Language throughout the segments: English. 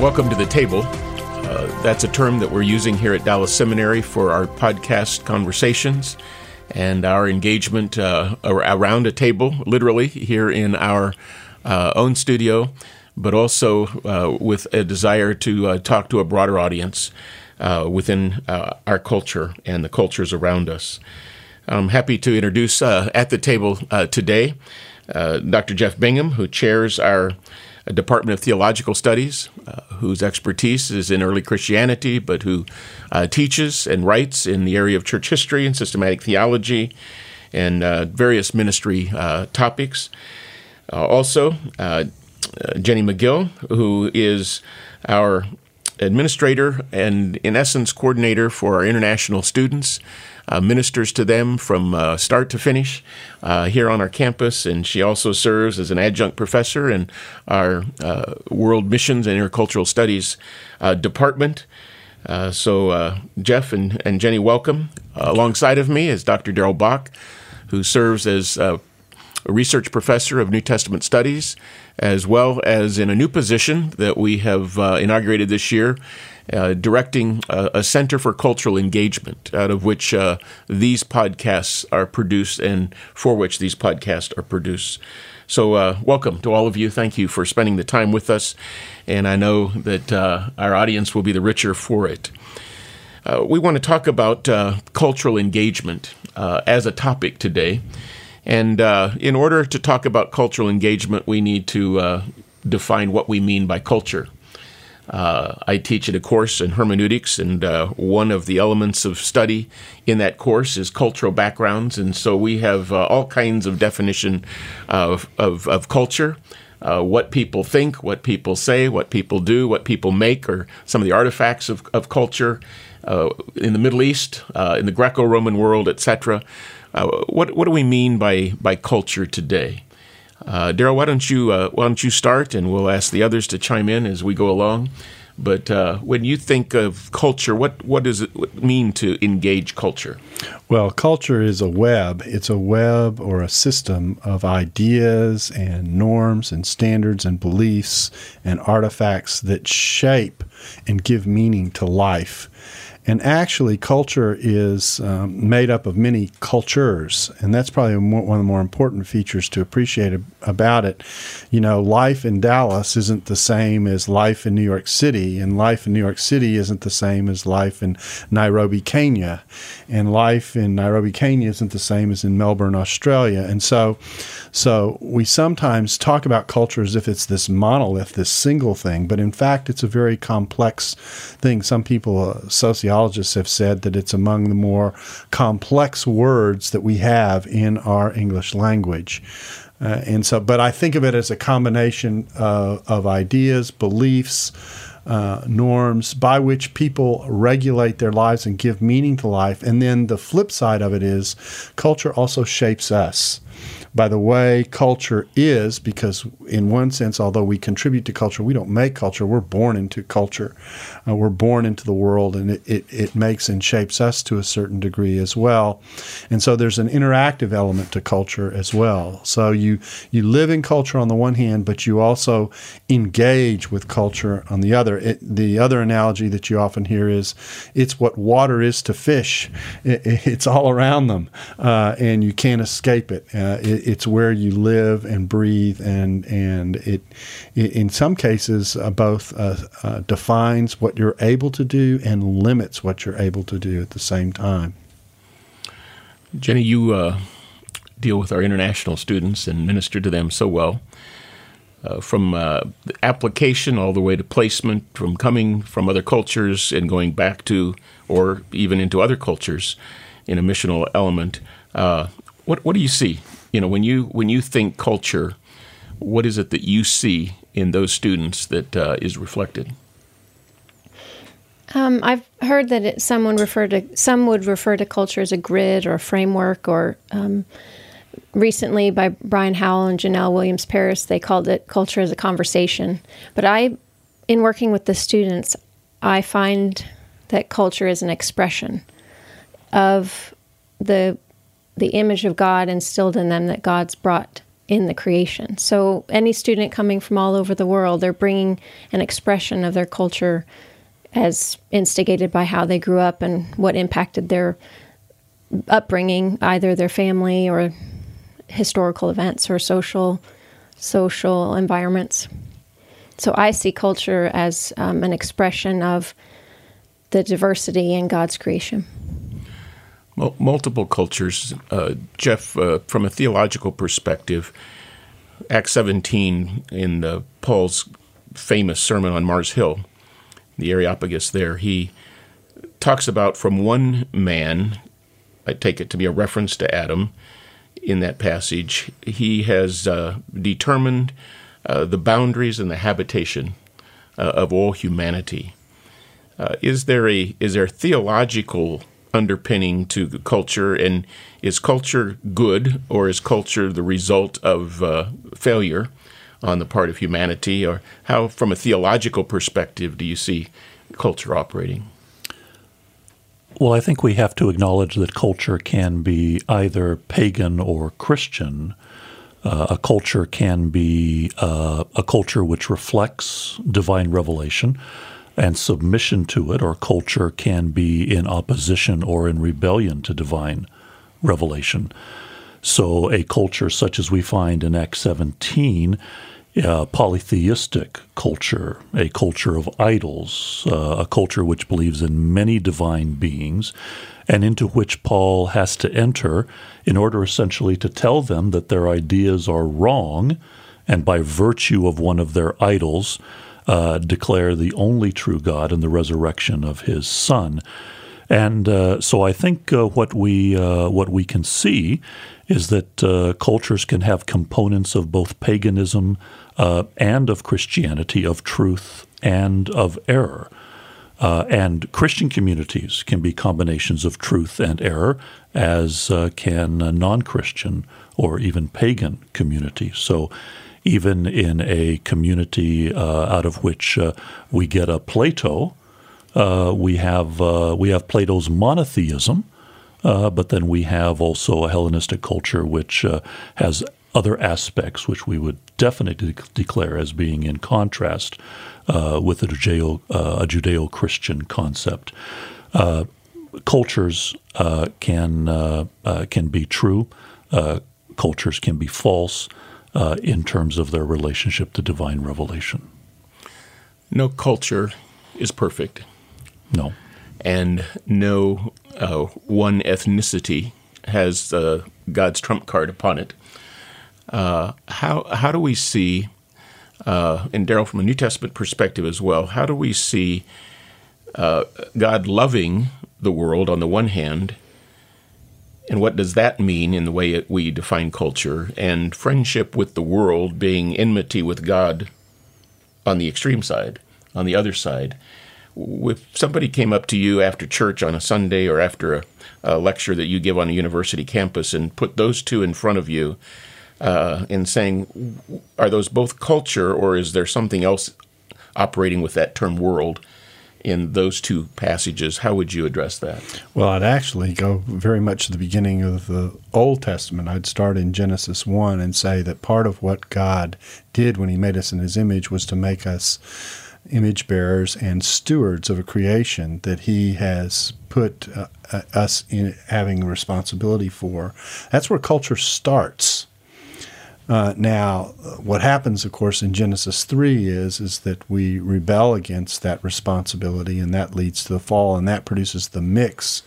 Welcome to the table. Uh, that's a term that we're using here at Dallas Seminary for our podcast conversations and our engagement uh, around a table, literally here in our uh, own studio, but also uh, with a desire to uh, talk to a broader audience uh, within our culture and the cultures around us. I'm happy to introduce at the table today Dr. Jeff Bingham, who chairs our Department of Theological Studies, uh, whose expertise is in early Christianity, but who uh, teaches and writes in the area of church history and systematic theology and uh, various ministry uh, topics. Uh, also, uh, Jenny McGill, who is our administrator and, in essence, coordinator for our international students ministers to them from uh, start to finish uh, here on our campus, and she also serves as an adjunct professor in our uh, World Missions and Intercultural Studies uh, department. Uh, so, Jeff and, and Jenny, welcome. alongside of me is Dr. Darrell Bock, who serves as a research professor of New Testament studies, as well as in a new position that we have inaugurated this year uh, directing a, a, Center for Cultural Engagement, out of which uh, these podcasts are produced and for which these podcasts are produced. So, uh, welcome to all of you. Thank you for spending the time with us. And I know that uh, our audience will be the richer for it. Uh, we want to talk about uh, cultural engagement as a topic today. And in order to talk about cultural engagement, we need to define what we mean by culture. Uh, I teach at a course in hermeneutics, and uh, one of the elements of study in that course is cultural backgrounds. And so we have uh, all kinds of definition of, of, of culture. Uh, what people think, what people say, what people do, what people make, or some of the artifacts of, of culture uh, in the Middle East, uh, in the Greco-Roman world, etc. what what do we mean by by culture today? Uh, Darrell, why don't you uh, why don't you start, and we'll ask the others to chime in as we go along. But uh, when you think of culture, what what does it mean to engage culture? Well, culture is a web. It's a web or a system of ideas and norms and standards and beliefs and artifacts that shape and give meaning to life. And actually, culture is um, made up of many cultures, and that's probably one of the more important features to appreciate about it. You know, life in Dallas isn't the same as life in New York City, and life in New York City isn't the same as life in Nairobi, Kenya, and life in Nairobi, Kenya isn't the same as in Melbourne, Australia. And so, so we sometimes talk about culture as if it's this monolith, this single thing, but in fact, it's a very complex thing. Some people, uh, sociologists have said that it's among the more complex words that we have in our English language. Uh, and so, but I think of it as a combination uh, of ideas, beliefs, uh, norms by which people regulate their lives and give meaning to life. And then the flip side of it is culture also shapes us by the way culture is, because in one sense, although we contribute to culture, we don't make culture. We're born into culture. Uh, we're born into the world, and it, it, it makes and shapes us to a certain degree as well. And so there's an interactive element to culture as well. So you you live in culture on the one hand, but you also engage with culture on the other. It, the other analogy that you often hear is it's what water is to fish. It, it's all around them, uh, and you can't escape it. Uh, it's where you live and breathe, and and it, it in some cases uh, both uh, uh, defines what you're able to do and limits what you're able to do at the same time. Jenny, you uh, deal with our international students and minister to them so well. Uh, from uh, application all the way to placement, from coming from other cultures and going back to, or even into other cultures in a missional element. Uh, what what do you see? You know, when you when you think culture, what is it that you see in those students that uh, is reflected? Um, I've heard that it, someone refer to some would refer to culture as a grid or a framework, or um, recently by Brian Howell and Jenell Williams Paris, they called it culture as a conversation. But I, in working with the students, I find that culture is an expression of the the image of God instilled in them that God's brought in the creation. So any student coming from all over the world, they're bringing an expression of their culture as instigated by how they grew up and what impacted their upbringing, either their family or historical events or social social environments. So I see culture as um, an expression of the diversity in God's creation. Multiple cultures, uh, Jeff. Uh, from a theological perspective, Acts 17 in Paul's famous sermon on Mars Hill, the Areopagus. There, he talks about from one man. I take it to be a reference to Adam in that passage. He has uh, determined uh, the boundaries and the habitation uh, of all humanity. Uh, is there a is there theological underpinning to culture, and is culture good or is culture the result of uh, failure on the part of humanity, or how, from a theological perspective, do you see culture operating? Well, I think we have to acknowledge that culture can be either pagan or Christian. Uh, a culture can be uh, a culture which reflects divine revelation and submission to it, or culture can be in opposition or in rebellion to divine revelation. So, a culture such as we find in Acts 17, a polytheistic culture, a culture of idols, uh, a culture which believes in many divine beings, and into which Paul has to enter in order essentially to tell them that their ideas are wrong, and by virtue of one of their idols, uh, declare the only true God and the resurrection of His Son. And uh, so I think uh, what we uh, what we can see is that uh, cultures can have components of both paganism uh, and of Christianity, of truth and of error. and Christian communities can be combinations of truth and error, as can non Christian or even pagan communities. So even in a community uh, out of which uh, we get a Plato, uh, we have uh, we have Plato's monotheism, uh, but then we have also a Hellenistic culture which uh, has other aspects which we would definitely declare as being in contrast with a Judeo a Judeo Christian concept. cultures can can be true. cultures can be false uh, in terms of their relationship to divine revelation. No culture is perfect. No. And no uh, one ethnicity has uh, God's trump card upon it. Uh, how, how do we see, uh, and Darrell, from a New Testament perspective as well, how do we see uh, God loving the world on the one hand and what does that mean in the way we define culture? And friendship with the world being enmity with God on the extreme side, on the other side. If somebody came up to you after church on a Sunday or after a, a lecture that you give on a university campus and put those two in front of you uh, and saying, are those both culture or is there something else operating with that term world? In those two passages. How would you address that? Well, I'd actually go very much to the beginning of the Old Testament. I'd start in Genesis 1 and say that part of what God did when He made us in His image was to make us image bearers and stewards of a creation that He has put uh, uh us in having responsibility for. That's where culture starts. Uh, now, what happens, of course, in Genesis three is is that we rebel against that responsibility, and that leads to the fall, and that produces the mix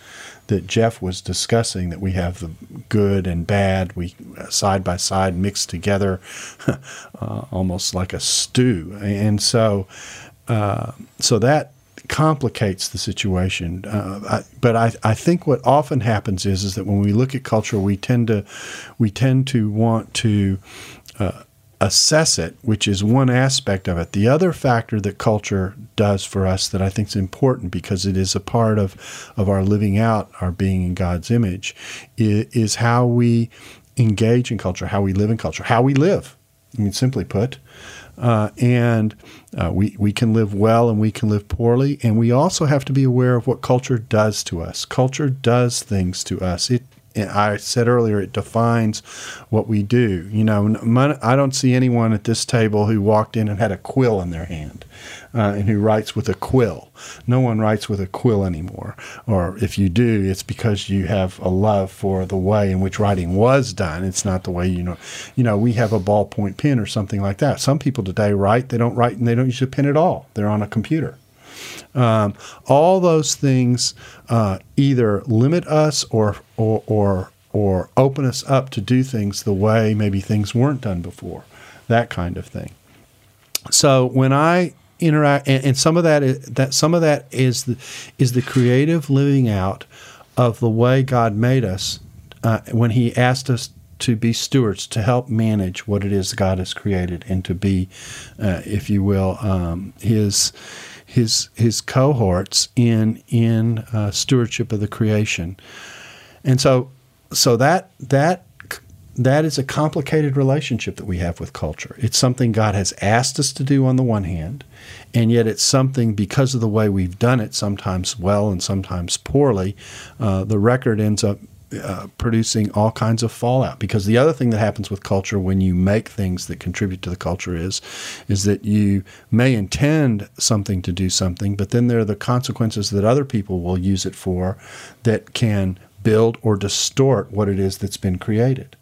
that Jeff was discussing. That we have the good and bad, we uh, side by side mixed together, uh, almost like a stew, and so uh, so that complicates the situation. Uh, I, but I, I think what often happens is is that when we look at culture, we tend to we tend to want to uh, assess it, which is one aspect of it. The other factor that culture does for us that I think is important because it is a part of, of our living out our being in God's image is, is how we engage in culture, how we live in culture, how we live. I mean, simply put. Uh, and uh, we, we can live well and we can live poorly. And we also have to be aware of what culture does to us. Culture does things to us. It I said earlier, it defines what we do. You know, I don't see anyone at this table who walked in and had a quill in their hand uh, and who writes with a quill. No one writes with a quill anymore. Or if you do, it's because you have a love for the way in which writing was done. It's not the way you know. You know, we have a ballpoint pen or something like that. Some people today write, they don't write and they don't use a pen at all. They're on a computer. Um, all those things uh, either limit us or, or, or, or open us up to do things the way maybe things weren't done before, that kind of thing. So when I interact, and, and some of that is that some of that is the, is the creative living out of the way God made us uh, when He asked us to be stewards to help manage what it is God has created and to be, uh, if you will, um, His his his cohorts in in uh, stewardship of the creation, and so so that that that is a complicated relationship that we have with culture. It's something God has asked us to do on the one hand, and yet it's something because of the way we've done it, sometimes well and sometimes poorly. Uh, the record ends up uh, producing all kinds of fallout. Because the other thing that happens with culture when you make things that contribute to the culture is, is that you may intend something to do something, but then there are the consequences that other people will use it for that can build or distort what it is that's been created.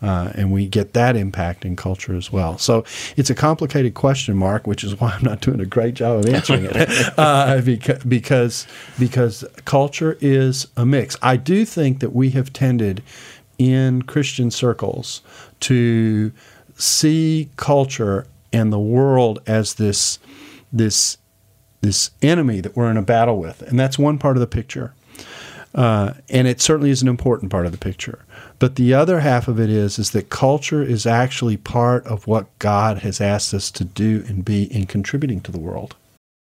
Uh, and we get that impact in culture as well. So it's a complicated question, Mark, which is why I'm not doing a great job of answering it, uh, because, because because culture is a mix. I do think that we have tended in Christian circles to see culture and the world as this this this enemy that we're in a battle with, and that's one part of the picture. Uh, and it certainly is an important part of the picture. But the other half of it is is that culture is actually part of what God has asked us to do and be in contributing to the world.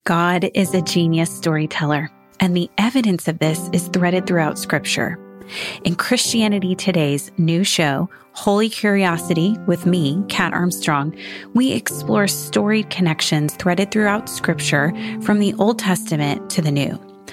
God is a genius storyteller, and the evidence of this is threaded throughout Scripture. In Christianity Today's new show, Holy Curiosity, with me, Kat Armstrong, we explore storied connections threaded throughout Scripture from the Old Testament to the New.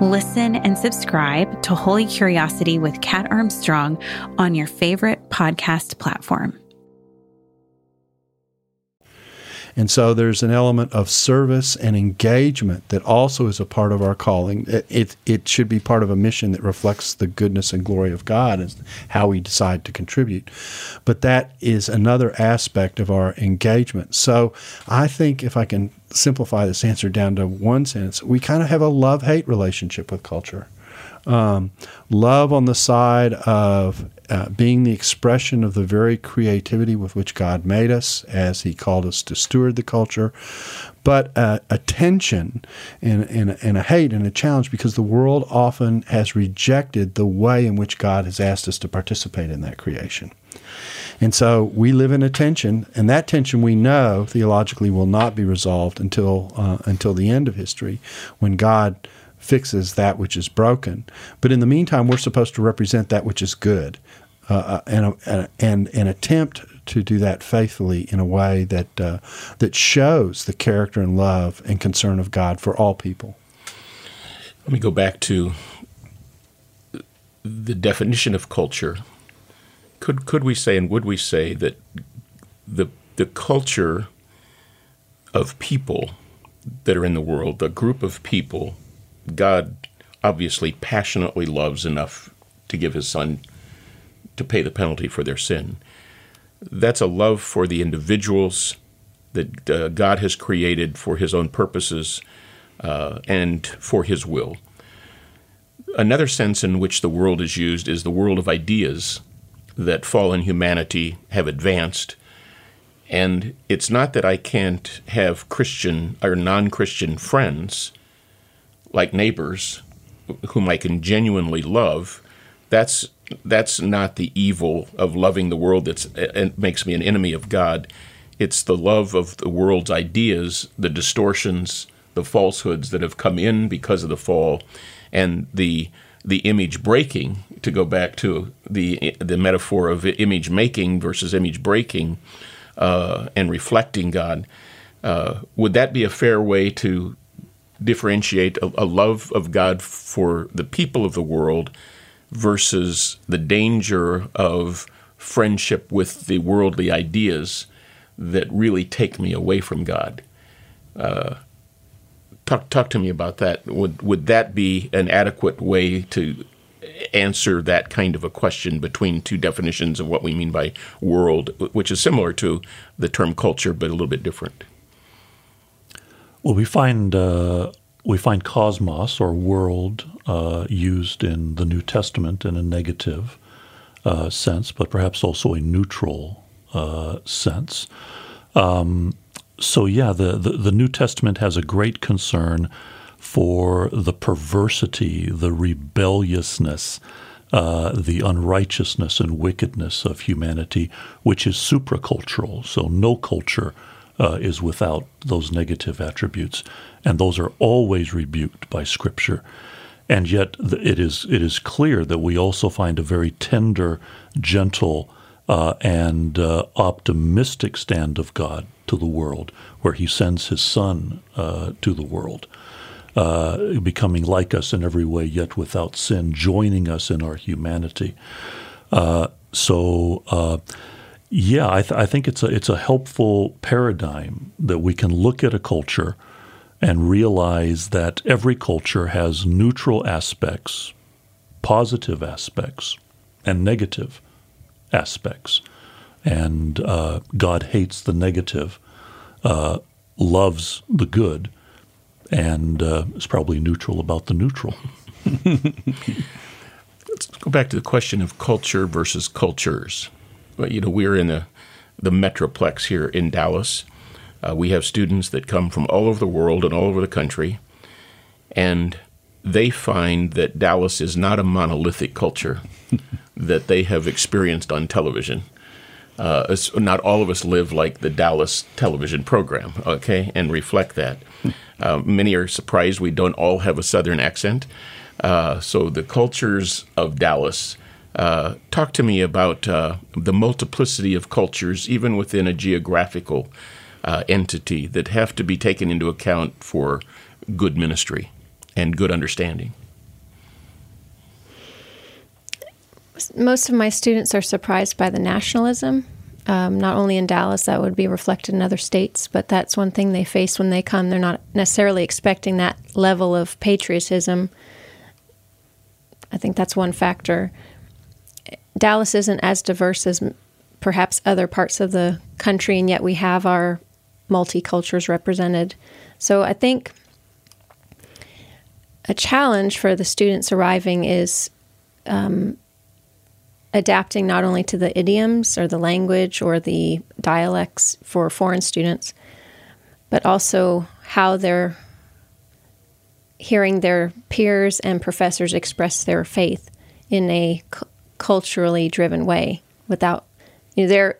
Listen and subscribe to Holy Curiosity with Kat Armstrong on your favorite podcast platform. And so there's an element of service and engagement that also is a part of our calling. It, it, it, should be part of a mission that reflects the goodness and glory of God and how we decide to contribute. But that is another aspect of our engagement. So I think if I can simplify this answer down to one sentence, we kind of have a love hate relationship with culture. Um, love on the side of uh, being the expression of the very creativity with which God made us as He called us to steward the culture, but uh, a tension and, and, and a hate and a challenge because the world often has rejected the way in which God has asked us to participate in that creation. And so we live in a tension, and that tension we know theologically will not be resolved until uh, until the end of history, when God fixes that which is broken. But in the meantime, we're supposed to represent that which is good, uh, uh and, uh, and attempt to do that faithfully in a way that uh, that shows the character and love and concern of God for all people. Let me go back to the definition of culture could could we say and would we say that the the culture of people that are in the world, the group of people, God obviously passionately loves enough to give His Son to pay the penalty for their sin. That's a love for the individuals that uh, God has created for His own purposes uh, and for His will. Another sense in which the world is used is the world of ideas that fallen humanity have advanced. And it's not that I can't have Christian or non Christian friends, like neighbors, whom I can genuinely love. That's that's not the evil of loving the world that uh, makes me an enemy of God. It's the love of the world's ideas, the distortions, the falsehoods that have come in because of the fall, and the the image breaking. To go back to the the metaphor of image making versus image breaking, uh, and reflecting God, uh, would that be a fair way to differentiate a, a love of God for the people of the world? Versus the danger of friendship with the worldly ideas that really take me away from God. Uh, talk talk to me about that. Would would that be an adequate way to answer that kind of a question between two definitions of what we mean by world, which is similar to the term culture but a little bit different? Well, we find uh, we find cosmos or world uh, used in the New Testament in a negative uh, sense, but perhaps also a neutral uh, sense. Um, so, yeah, the, the, the, New Testament has a great concern for the perversity, the rebelliousness, uh, the unrighteousness and wickedness of humanity, which is supracultural. So, no culture uh, is without those negative attributes, and those are always rebuked by Scripture. And yet, it is it is clear that we also find a very tender, gentle, uh, and uh, optimistic stand of God to the world, where He sends His Son uh, to the world. Uh, becoming like us in every way, yet without sin, joining us in our humanity. Uh, so, uh, yeah, I, th- I, think it's a it's a helpful paradigm that we can look at a culture and realize that every culture has neutral aspects, positive aspects, and negative aspects, and uh, God hates the negative, uh, loves the good, and uh, is probably neutral about the neutral. Let's go back to the question of culture versus cultures you know, we're in the, the Metroplex here in Dallas. Uh, we have students that come from all over the world and all over the country, and they find that Dallas is not a monolithic culture that they have experienced on television. Uh, not all of us live like the Dallas television program, okay, and reflect that. Uh, many are surprised we don't all have a Southern accent. Uh, so the cultures of Dallas uh, talk to me about uh, the multiplicity of cultures, even within a geographical uh, entity, that have to be taken into account for good ministry and good understanding. Most of my students are surprised by the nationalism. Um, not only in Dallas, that would be reflected in other states, but that's one thing they face when they come. They're not necessarily expecting that level of patriotism. I think that's one factor. Dallas isn't as diverse as perhaps other parts of the country, and yet we have our multicultures represented. So I think a challenge for the students arriving is um, adapting not only to the idioms or the language or the dialects for foreign students, but also how they're hearing their peers and professors express their faith in a culturally driven way without you know, they're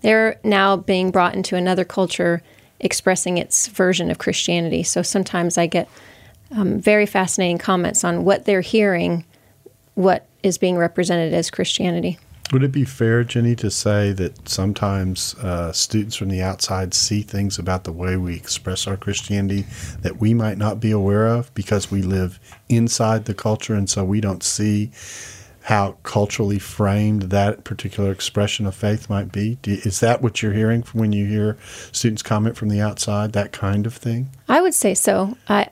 they're now being brought into another culture expressing its version of Christianity. So sometimes I get um, very fascinating comments on what they're hearing, what is being represented as Christianity. Would it be fair, Jenny, to say that sometimes uh, students from the outside see things about the way we express our Christianity that we might not be aware of because we live inside the culture and so we don't see how culturally framed that particular expression of faith might be? Is that what you're hearing from when you hear students comment from the outside, that kind of thing? I would say so. I,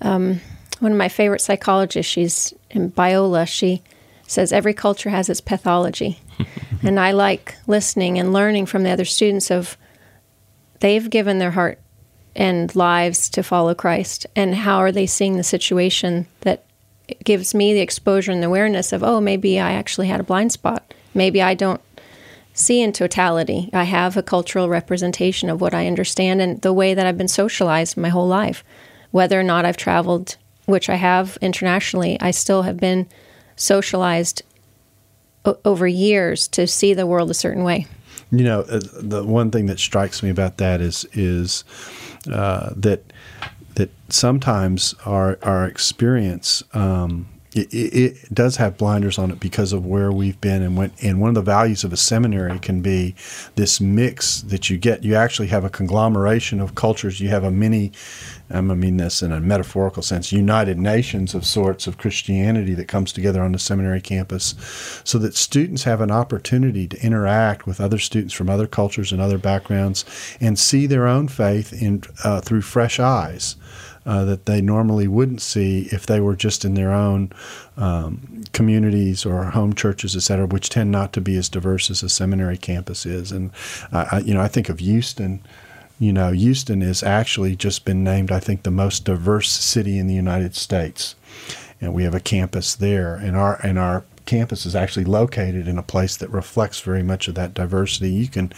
um, one of my favorite psychologists, she's in Biola, she says every culture has its pathology. and I like listening and learning from the other students of they've given their heart and lives to follow Christ, and how are they seeing the situation that gives me the exposure and the awareness of, oh, maybe I actually had a blind spot. Maybe I don't see in totality. I have a cultural representation of what I understand and the way that I've been socialized my whole life. Whether or not I've traveled, which I have internationally, I still have been socialized o- over years to see the world a certain way. You know, uh, the one thing that strikes me about that is is uh, that that sometimes our our experience um, it, it, does have blinders on it because of where we've been and when and one of the values of a seminary can be this mix that you get. You actually have a conglomeration of cultures. You have a mini I mean this in a metaphorical sense united nations of sorts of Christianity that comes together on the seminary campus so that students have an opportunity to interact with other students from other cultures and other backgrounds and see their own faith in uh, through fresh eyes uh, that they normally wouldn't see if they were just in their own um, communities or home churches, et cetera, which tend not to be as diverse as a seminary campus is. And I, you know, I think of Houston. You know, Houston has actually just been named, I think, the most diverse city in the United States and we have a campus there. And our and our campus is actually located in a place that reflects very much of that diversity. You can,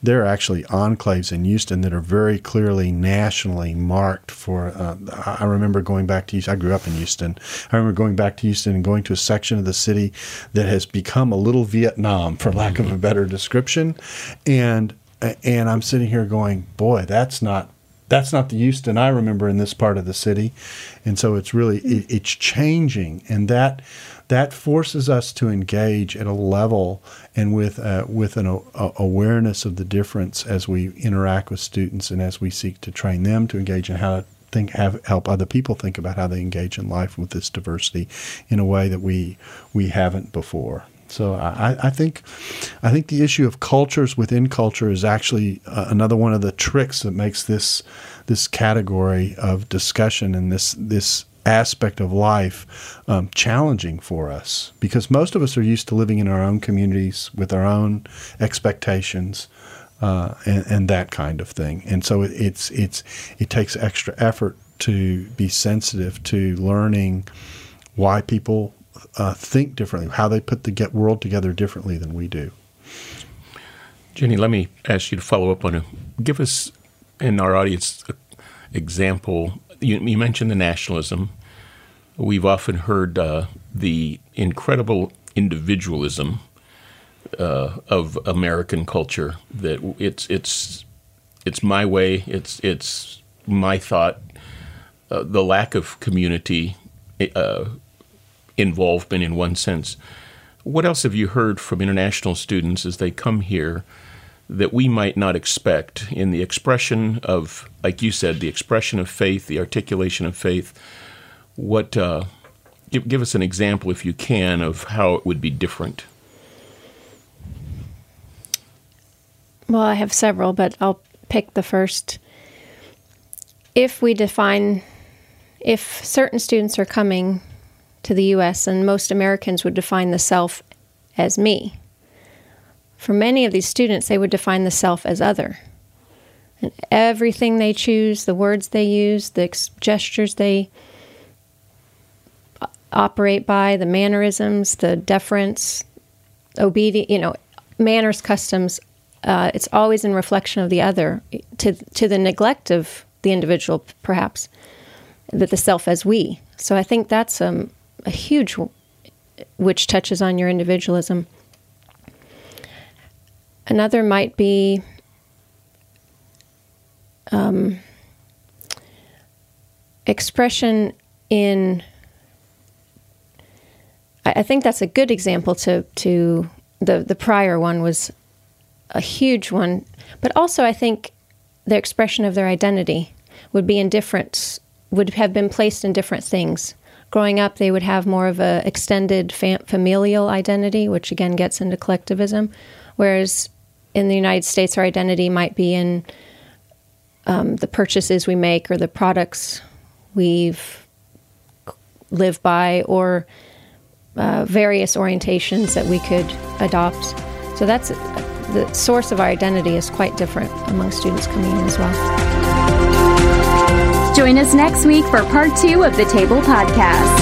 there are actually enclaves in Houston that are very clearly nationally marked for. Uh, I remember going back to Houston. I grew up in Houston. I remember going back to Houston and going to a section of the city that has become a little Vietnam, for lack of a better description, and and I'm sitting here going, boy, that's not that's not the Houston I remember in this part of the city, and so it's really it, it's changing, and that that forces us to engage at a level and with uh, with an a, awareness of the difference as we interact with students and as we seek to train them to engage in how to think have help other people think about how they engage in life with this diversity in a way that we we haven't before. So I, I, think, I think the issue of cultures within culture is actually uh, another one of the tricks that makes this this category of discussion and this this aspect of life um, challenging for us because most of us are used to living in our own communities with our own expectations uh, and, and, that kind of thing. And so it, it's it's it takes extra effort to be sensitive to learning why people uh, think differently, how they put the get world together differently than we do. Jenny, let me ask you to follow up on it. Give us in our audience an example you, you mentioned the nationalism. We've often heard uh, the incredible individualism uh, of American culture. That it's it's it's my way. It's it's my thought. Uh, the lack of community uh, involvement, in one sense. What else have you heard from international students as they come here that we might not expect in the expression of, like you said, the expression of faith, the articulation of faith. What uh, give, give us an example, if you can, of how it would be different. Well, I have several, but I'll pick the first. If we define, if certain students are coming to the U.S., and most Americans would define the self as me, for many of these students, they would define the self as other. And everything they choose, the words they use, the gestures they operate by, the mannerisms, the deference, obedience, you know, manners, customs, uh, it's always in reflection of the other to, to the neglect of the individual, perhaps, that the self as we. So I think that's um, a huge, which touches on your individualism. Another might be um, expression in. I, I think that's a good example to to the the prior one was a huge one, but also I think the expression of their identity would be in different would have been placed in different things. Growing up, they would have more of a extended fam- familial identity, which again gets into collectivism, whereas in the United States, our identity might be in um, the purchases we make or the products we've live by or uh, various orientations that we could adopt. So that's the source of our identity is quite different among students coming in as well. Join us next week for part two of the Table Podcast.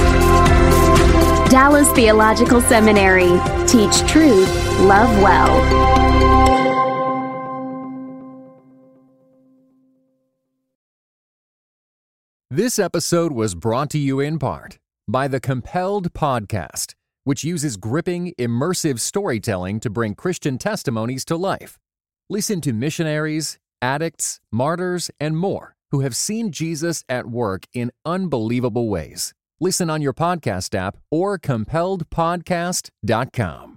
Dallas Theological Seminary. Teach truth, love well. This episode was brought to you in part by the Compelled Podcast, which uses gripping, immersive storytelling to bring Christian testimonies to life. Listen to missionaries, addicts, martyrs, and more who have seen Jesus at work in unbelievable ways. Listen on your podcast app or compelledpodcast.com.